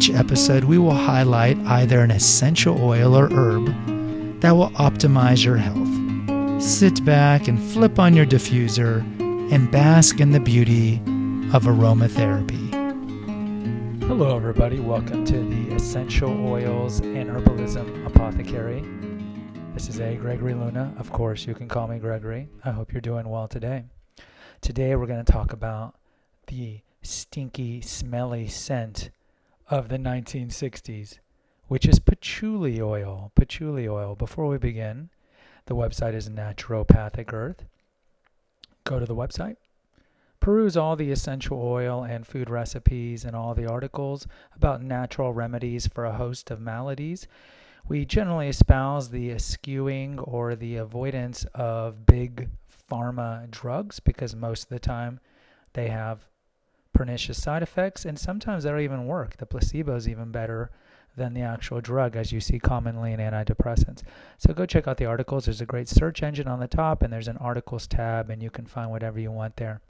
each episode, we will highlight either an essential oil or herb that will optimize your health. Sit back and flip on your diffuser and bask in the beauty of aromatherapy. Hello, everybody. Welcome to the Essential Oils and Herbalism Apothecary. This is A. Gregory Luna. Of course, you can call me Gregory. I hope you're doing well today. Today, we're going to talk about the stinky, smelly scent of the 1960s, which is patchouli oil. Patchouli oil. Before we begin, the website is Naturopathic Earth. Go to the website, peruse all the essential oil and food recipes and all the articles about natural remedies for a host of maladies. We generally espouse the eschewing or the avoidance of big pharma drugs because most of the time they have pernicious side effects, and sometimes they don't even work. The placebo is even better than the actual drug, as you see commonly in antidepressants. So go check out the articles. There's a great search engine on the top, and there's an articles tab, and you can find whatever you want there.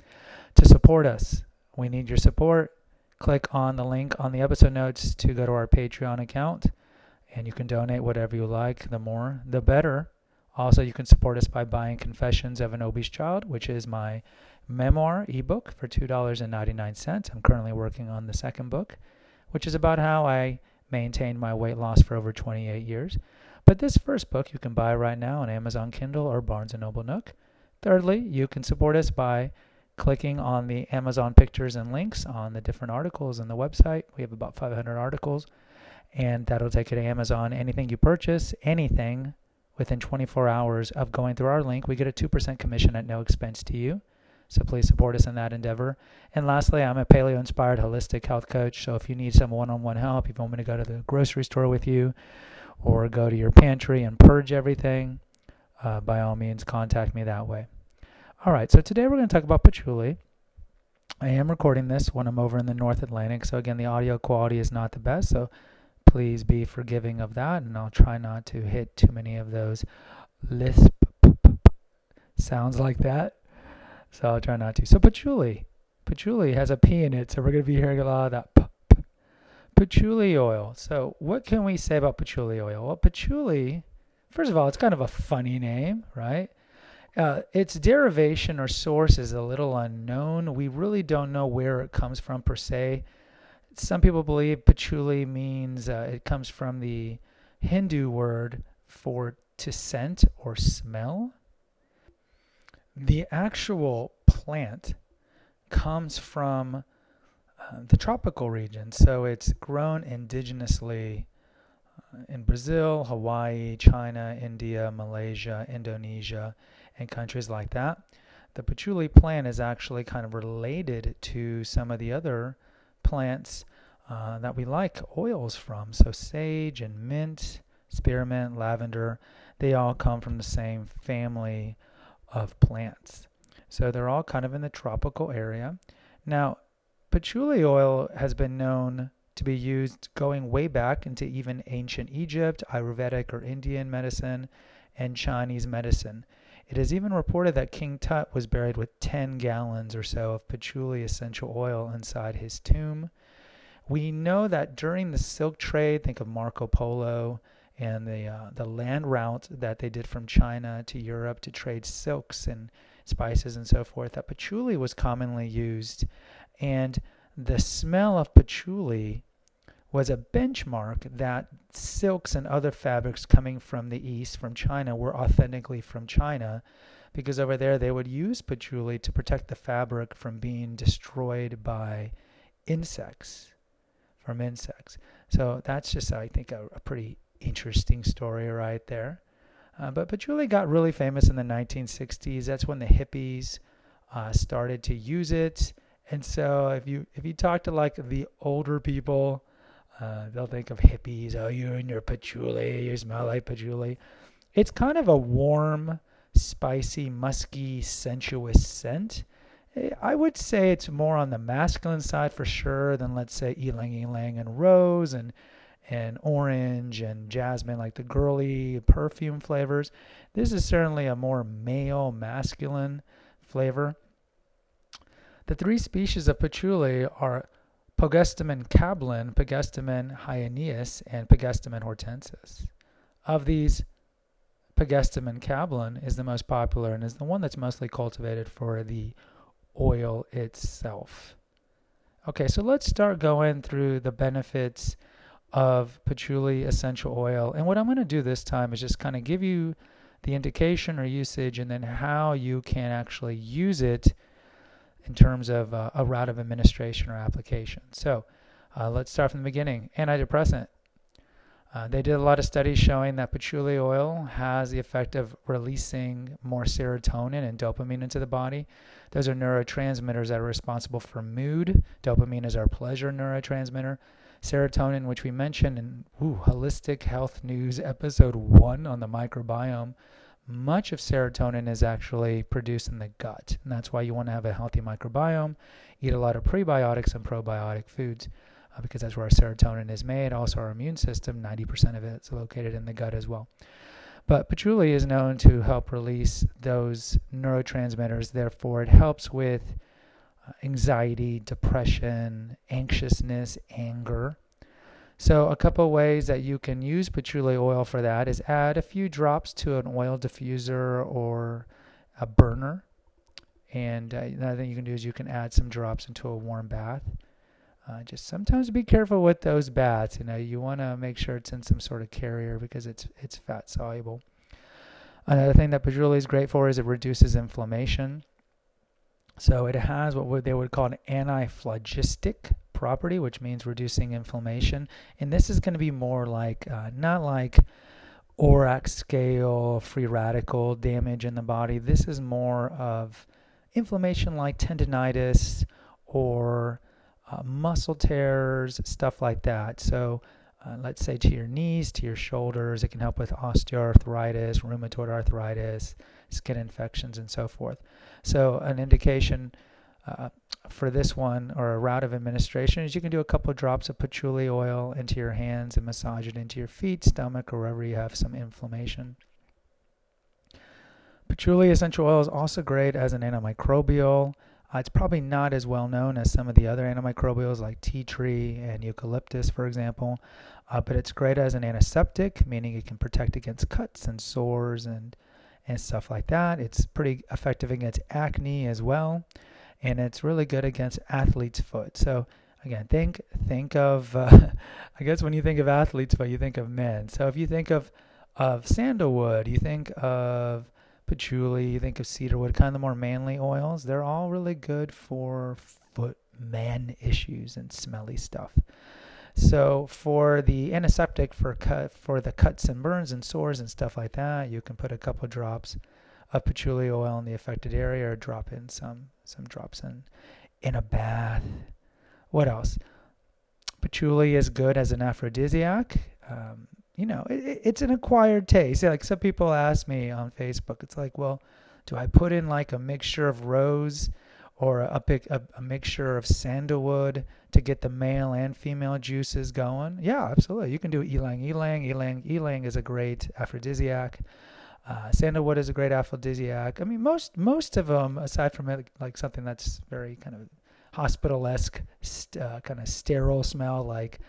To support us, we need your support. Click on the link on the episode notes to go to our Patreon account, and you can donate whatever you like. The more, the better. Also, you can support us by buying Confessions of an Obese Child, which is my memoir ebook for $2.99. I'm currently working on the second book, which is about how I maintained my weight loss for over 28 years. But this first book you can buy right now on Amazon Kindle or Barnes & Noble Nook. Thirdly, you can support us by clicking on the Amazon pictures and links on the different articles on the website. We have about 500 articles, and that'll take you to Amazon. Anything you purchase, anything within 24 hours of going through our link, we get a 2% commission at no expense to you. So please support us in that endeavor. And lastly, I'm a paleo inspired holistic health coach. So if you need some one on one help, if you want me to go to the grocery store with you or go to your pantry and purge everything, uh, by all means, contact me that way. All right, so today we're going to talk about patchouli. I am recording this when I'm over in the North Atlantic. So again, the audio quality is not the best. So please be forgiving of that. And I'll try not to hit too many of those lisp sounds like that. So I'll try not to. So patchouli. Patchouli has a P in it, so we're going to be hearing a lot of that. P- p- patchouli oil. So what can we say about patchouli oil? Well, patchouli, first of all, it's kind of a funny name, right? Uh, its derivation or source is a little unknown. We really don't know where it comes from per se. Some people believe patchouli means uh, it comes from the Hindu word for to scent or smell. The actual plant comes from uh, the tropical region, so it's grown indigenously uh, in Brazil, Hawaii, China, India, Malaysia, Indonesia, and countries like that. The patchouli plant is actually kind of related to some of the other plants uh, that we like oils from. So, sage and mint, spearmint, lavender, they all come from the same family of plants. So they're all kind of in the tropical area. Now, patchouli oil has been known to be used going way back into even ancient Egypt, Ayurvedic or Indian medicine, and Chinese medicine. It is even reported that King Tut was buried with 10 gallons or so of patchouli essential oil inside his tomb. We know that during the silk trade, think of Marco Polo, and the uh, the land route that they did from China to Europe to trade silks and spices and so forth, that patchouli was commonly used, and the smell of patchouli was a benchmark that silks and other fabrics coming from the east, from China, were authentically from China, because over there they would use patchouli to protect the fabric from being destroyed by insects, from insects. So that's just, I think, a, a pretty interesting story right there. Uh, but patchouli got really famous in the 1960s. That's when the hippies uh, started to use it. And so if you if you talk to like the older people, uh, they'll think of hippies. Oh, you and your patchouli, you smell like patchouli. It's kind of a warm, spicy, musky, sensuous scent. Eh, I would say it's more on the masculine side for sure than let's say ylang ylang and rose and and orange and jasmine, like the girly perfume flavors. This is certainly a more male, masculine flavor. The three species of patchouli are Pogostemon cablin, Pogostemon hyaneus, and Pogostemon hortensis. Of these, Pogostemon cablin is the most popular and is the one that's mostly cultivated for the oil itself. Okay, so let's start going through the benefits of patchouli essential oil. And what I'm going to do this time is just kind of give you the indication or usage and then how you can actually use it in terms of uh, a route of administration or application. So uh, let's start from the beginning. Antidepressant. Uh, they did a lot of studies showing that patchouli oil has the effect of releasing more serotonin and dopamine into the body. Those are neurotransmitters that are responsible for mood. Dopamine is our pleasure neurotransmitter. Serotonin, which we mentioned in ooh, Holistic Health News episode one on the microbiome, much of serotonin is actually produced in the gut. And that's why you want to have a healthy microbiome, eat a lot of prebiotics and probiotic foods uh, because that's where our serotonin is made. Also, our immune system, 90% of it is located in the gut as well. But patchouli is known to help release those neurotransmitters. Therefore, it helps with anxiety, depression, anxiousness, anger. So, a couple ways that you can use patchouli oil for that is add a few drops to an oil diffuser or a burner. And uh, another thing you can do is you can add some drops into a warm bath. Uh, just sometimes be careful with those baths. You know, you want to make sure it's in some sort of carrier because it's it's fat soluble. Another thing that patchouli is great for is it reduces inflammation. So it has what they would call an antiphlogistic property, which means reducing inflammation. And this is going to be more like uh, not like ORAC scale free radical damage in the body. This is more of inflammation like tendonitis or uh, muscle tears, stuff like that. So, uh, let's say to your knees, to your shoulders, it can help with osteoarthritis, rheumatoid arthritis, skin infections, and so forth. So, an indication uh, for this one or a route of administration is you can do a couple of drops of patchouli oil into your hands and massage it into your feet, stomach, or wherever you have some inflammation. Patchouli essential oil is also great as an antimicrobial. Uh, it's probably not as well known as some of the other antimicrobials like tea tree and eucalyptus, for example, uh, but it's great as an antiseptic, meaning it can protect against cuts and sores and and stuff like that. It's pretty effective against acne as well, and it's really good against athlete's foot. So again, think think of uh, I guess when you think of athlete's foot, you think of men. So if you think of of sandalwood, you think of patchouli, you think of cedarwood, kind of the more manly oils, they're all really good for foot man issues and smelly stuff. So for the antiseptic for cut for the cuts and burns and sores and stuff like that, you can put a couple drops of patchouli oil in the affected area or drop in some some drops in in a bath. What else? Patchouli is good as an aphrodisiac. Um, you know, it, it's an acquired taste. Like some people ask me on Facebook, it's like, well, do I put in like a mixture of rose or a, a, a mixture of sandalwood to get the male and female juices going? Yeah, absolutely. You can do ylang ylang. Ylang ylang is a great aphrodisiac. Uh, sandalwood is a great aphrodisiac. I mean, most most of them, aside from it, like something that's very kind of hospital-esque, st- uh, kind of sterile smell, like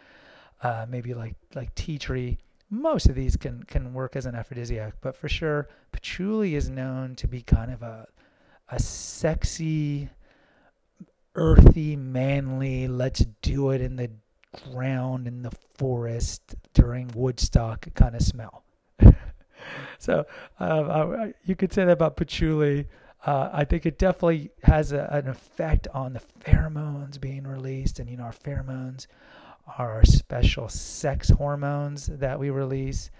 uh, maybe like like tea tree most of these can can work as an aphrodisiac, but for sure, patchouli is known to be kind of a a sexy, earthy, manly. Let's do it in the ground in the forest during Woodstock kind of smell. so uh, you could say that about patchouli. Uh, I think it definitely has a, an effect on the pheromones being released, and you know our pheromones are our special sex hormones that we release.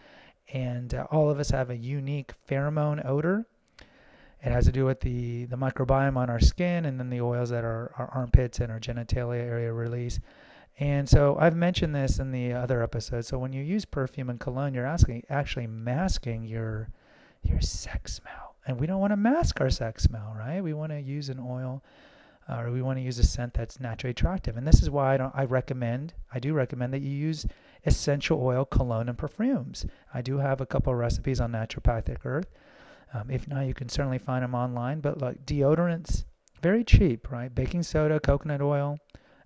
And uh, all of us have a unique pheromone odor. It has to do with the, the microbiome on our skin and then the oils that our, our armpits and our genitalia area release. And so I've mentioned this in the other episodes. So when you use perfume and cologne, you're asking, actually masking your your sex smell. And we don't want to mask our sex smell, right? We want to use an oil uh, or we want to use a scent that's naturally attractive. And this is why I, don't, I recommend, I do recommend that you use essential oil cologne and perfumes. I do have a couple recipes on Naturopathic Earth. Um, if not, you can certainly find them online. But like deodorants, very cheap, right? Baking soda, coconut oil,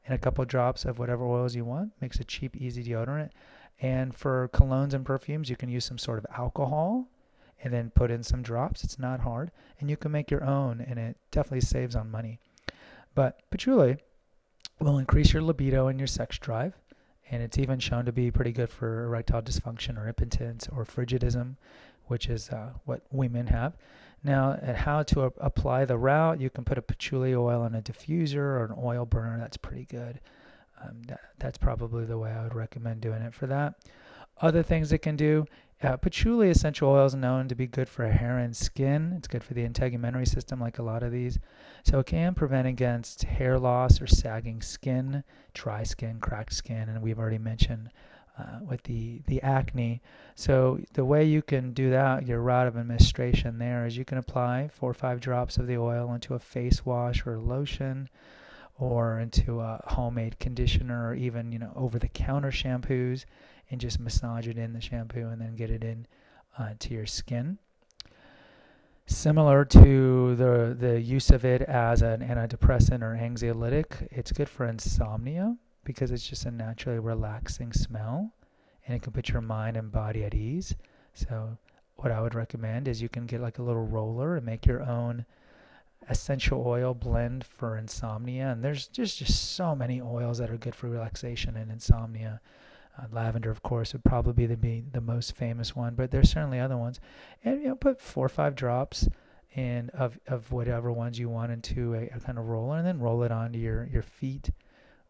and a couple drops of whatever oils you want. Makes a cheap, easy deodorant. And for colognes and perfumes, you can use some sort of alcohol and then put in some drops. It's not hard. And you can make your own, and it definitely saves on money. But patchouli will increase your libido and your sex drive. And it's even shown to be pretty good for erectile dysfunction or impotence or frigidism, which is uh, what women have. Now, at how to a- apply the route, you can put a patchouli oil in a diffuser or an oil burner. That's pretty good. Um, that, that's probably the way I would recommend doing it for that. Other things it can do uh, patchouli essential oil is known to be good for hair and skin. It's good for the integumentary system, like a lot of these. So it can prevent against hair loss or sagging skin, dry skin, cracked skin, and we've already mentioned uh, with the the acne. So the way you can do that, your route of administration there is you can apply four or five drops of the oil into a face wash or lotion or into a homemade conditioner or even you know over the counter shampoos and just massage it in the shampoo and then get it in uh, to your skin. Similar to the the use of it as an antidepressant or anxiolytic, it's good for insomnia because it's just a naturally relaxing smell and it can put your mind and body at ease. So what I would recommend is you can get like a little roller and make your own essential oil blend for insomnia and there's just just so many oils that are good for relaxation and insomnia uh, lavender, of course, would probably be the, be the most famous one, but there's certainly other ones. And you know, put four or five drops in of, of whatever ones you want into a, a kind of roller, and then roll it onto your, your feet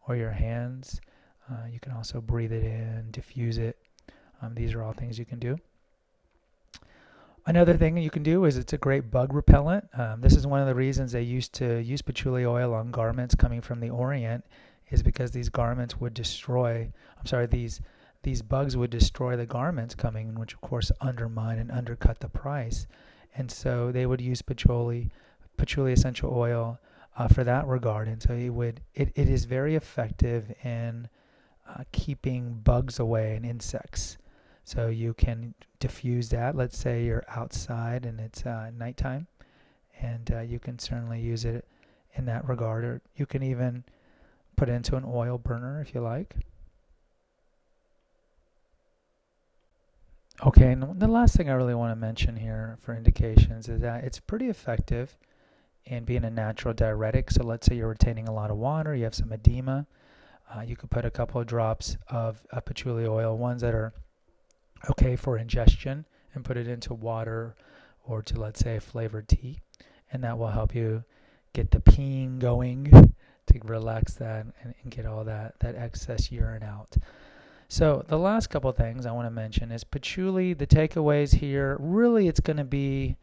or your hands. Uh, you can also breathe it in, diffuse it. Um, these are all things you can do. Another thing you can do is it's a great bug repellent. Um, this is one of the reasons they used to use patchouli oil on garments coming from the Orient is because these garments would destroy I'm sorry these these bugs would destroy the garments coming which of course undermine and undercut the price and so they would use patchouli patchouli essential oil uh, for that regard. And so it would it, it is very effective in uh, keeping bugs away and insects. So you can diffuse that. Let's say you're outside and it's uh, nighttime and uh, you can certainly use it in that regard. Or you can even put it into an oil burner if you like. Okay, and the last thing I really want to mention here for indications is that it's pretty effective in being a natural diuretic. So let's say you're retaining a lot of water, you have some edema, uh, you could put a couple of drops of, of patchouli oil, ones that are okay for ingestion, and put it into water or to let's say a flavored tea, and that will help you get the peeing going to relax that and, and get all that, that excess urine out. So the last couple things I want to mention is patchouli. The takeaways here, really, it's going to be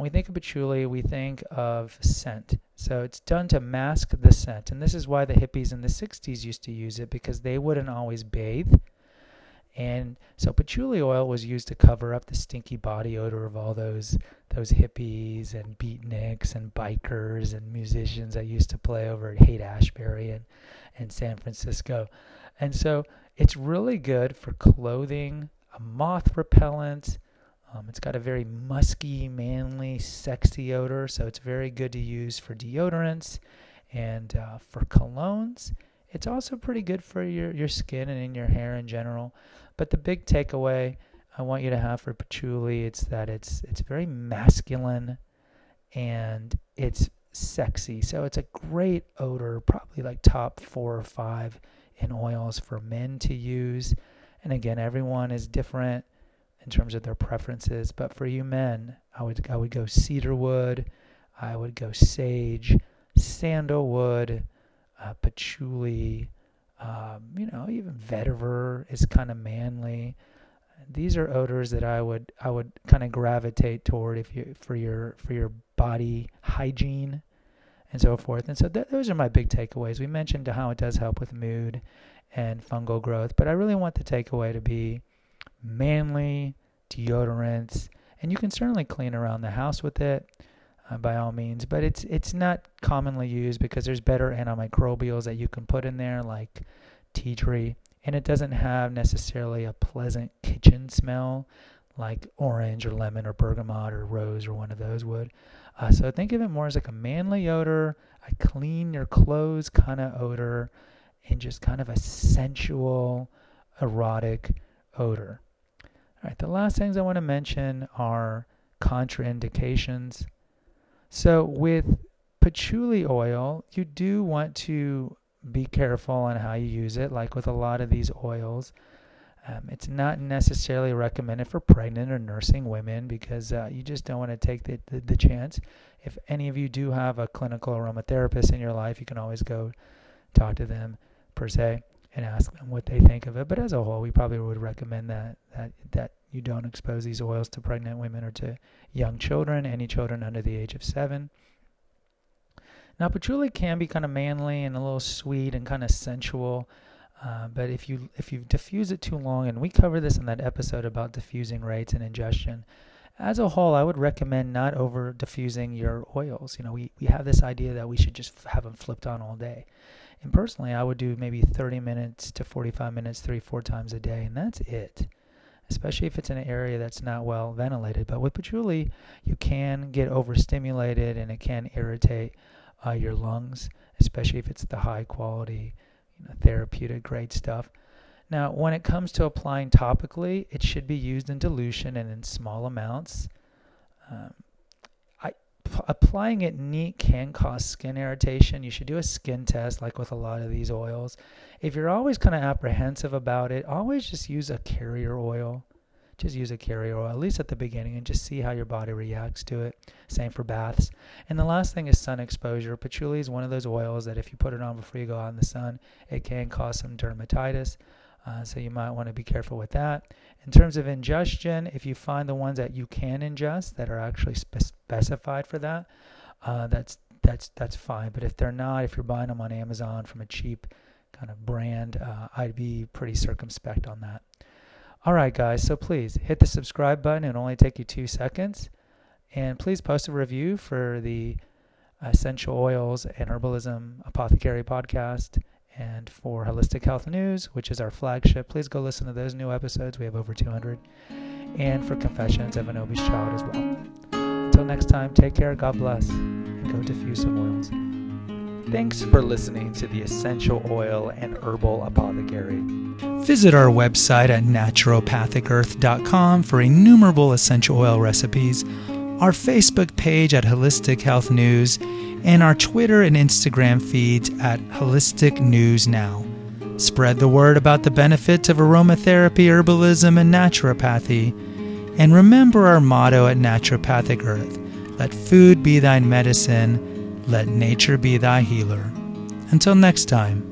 when we think of patchouli, we think of scent. So it's done to mask the scent, and this is why the hippies in the '60s used to use it because they wouldn't always bathe. And so patchouli oil was used to cover up the stinky body odor of all those those hippies and beatniks and bikers and musicians that used to play over at Haight Ashbury and, and San Francisco. And so it's really good for clothing, a moth repellent. Um, it's got a very musky, manly, sexy odor, so it's very good to use for deodorants and uh, for colognes. It's also pretty good for your, your skin and in your hair in general. But the big takeaway I want you to have for patchouli. It's that it's it's very masculine and it's sexy. So it's a great odor, probably like top four or five in oils for men to use. And again, everyone is different in terms of their preferences. But for you men, I would I would go cedarwood, I would go sage, sandalwood, uh, patchouli. Um, you know, even vetiver is kind of manly these are odors that I would I would kind of gravitate toward if you for your for your body hygiene and so forth. And so th- those are my big takeaways. We mentioned how it does help with mood and fungal growth, but I really want the takeaway to be manly deodorants, and you can certainly clean around the house with it. Uh, by all means, but it's it's not commonly used because there's better antimicrobials that you can put in there, like tea tree and it doesn't have necessarily a pleasant kitchen smell like orange or lemon or bergamot or rose or one of those would. Uh, so think of it more as like a manly odor, a clean your clothes kind of odor, and just kind of a sensual, erotic odor. All right, the last things I want to mention are contraindications. So, with patchouli oil, you do want to be careful on how you use it, like with a lot of these oils. Um, it's not necessarily recommended for pregnant or nursing women because uh, you just don't want to take the, the, the, chance. If any of you do have a clinical aromatherapist in your life, you can always go talk to them per se and ask them what they think of it. But as a whole, we probably would recommend that that that you don't expose these oils to pregnant women or to young children, any children under the age of seven. Now, patchouli can be kind of manly and a little sweet and kind of sensual. Uh, but if you if you diffuse it too long, and we cover this in that episode about diffusing rates and ingestion, as a whole, I would recommend not over diffusing your oils. You know, we, we have this idea that we should just have them flipped on all day. And personally, I would do maybe 30 minutes to 45 minutes, three, four times a day, and that's it. Especially if it's in an area that's not well ventilated. But with patchouli, you can get overstimulated and it can irritate uh, your lungs, especially if it's the high quality you know, therapeutic grade stuff. Now, when it comes to applying topically, it should be used in dilution and in small amounts. Um, applying it neat can cause skin irritation. You should do a skin test, like with a lot of these oils. If you're always kind of apprehensive about it, always just use a carrier oil just use a carrier oil, at least at the beginning, and just see how your body reacts to it. Same for baths. And the last thing is sun exposure. Patchouli is one of those oils that if you put it on before you go out in the sun, it can cause some dermatitis. Uh, so you might want to be careful with that. In terms of ingestion, if you find the ones that you can ingest that are actually spe- specified for that, uh, that's that's that's fine. But if they're not, if you're buying them on Amazon from a cheap kind of brand, uh, I'd be pretty circumspect on that. All right, guys, so please hit the subscribe button. It'll only take you two seconds. And please post a review for the Essential Oils and Herbalism Apothecary podcast and for Holistic Health News, which is our flagship. Please go listen to those new episodes. We have over 200. And for Confessions of an Obese Child as well. Until next time, take care, God bless, and go diffuse some oils. Thanks for listening to the Essential Oil and Herbal Apothecary. Visit our website at naturopathicearth.com for innumerable essential oil recipes, our Facebook page at Holistic Health News, and our Twitter and Instagram feeds at Holistic News Now. Spread the word about the benefits of aromatherapy, herbalism, and naturopathy. And remember our motto at Naturopathic Earth let food be thine medicine, let nature be thy healer. Until next time.